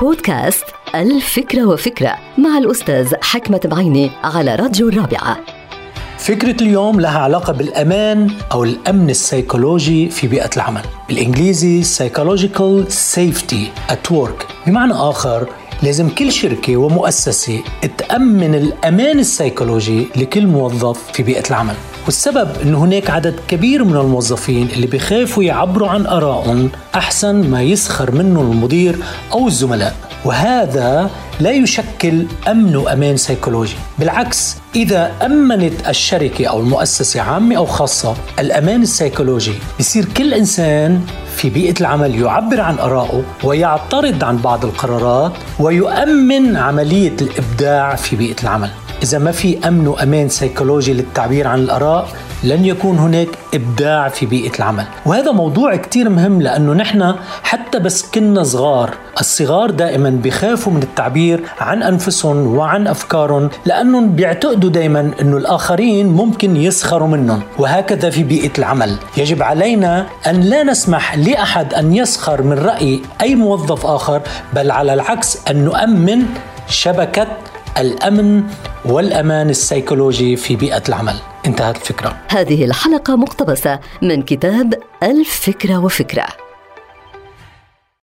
بودكاست ألف فكرة وفكرة مع الأستاذ حكمة بعيني على راديو الرابعة. فكرة اليوم لها علاقة بالأمان أو الأمن السيكولوجي في بيئة العمل. بالإنجليزي Psychological Safety at Work. بمعنى آخر لازم كل شركة ومؤسسة تأمن الأمان السيكولوجي لكل موظف في بيئة العمل. والسبب أن هناك عدد كبير من الموظفين اللي بيخافوا يعبروا عن آرائهم أحسن ما يسخر منه المدير أو الزملاء. وهذا لا يشكل أمن وأمان سيكولوجي، بالعكس إذا أمنت الشركة أو المؤسسة عامة أو خاصة الأمان السيكولوجي، بصير كل إنسان في بيئة العمل يعبر عن آرائه ويعترض عن بعض القرارات ويؤمن عملية الإبداع في بيئة العمل. إذا ما في أمن وأمان سيكولوجي للتعبير عن الآراء لن يكون هناك إبداع في بيئة العمل. وهذا موضوع كتير مهم لأنه نحن حتى بس كنا صغار الصغار دائما بيخافوا من التعبير عن أنفسهم وعن أفكارهم لأنهم بيعتقدوا دائما أنه الآخرين ممكن يسخروا منهم وهكذا في بيئة العمل. يجب علينا أن لا نسمح لأحد أن يسخر من رأي أي موظف آخر بل على العكس أن نؤمن شبكة الأمن والأمان السيكولوجي في بيئة العمل. انتهت الفكرة. هذه الحلقة مقتبسة من كتاب الفكرة وفكرة.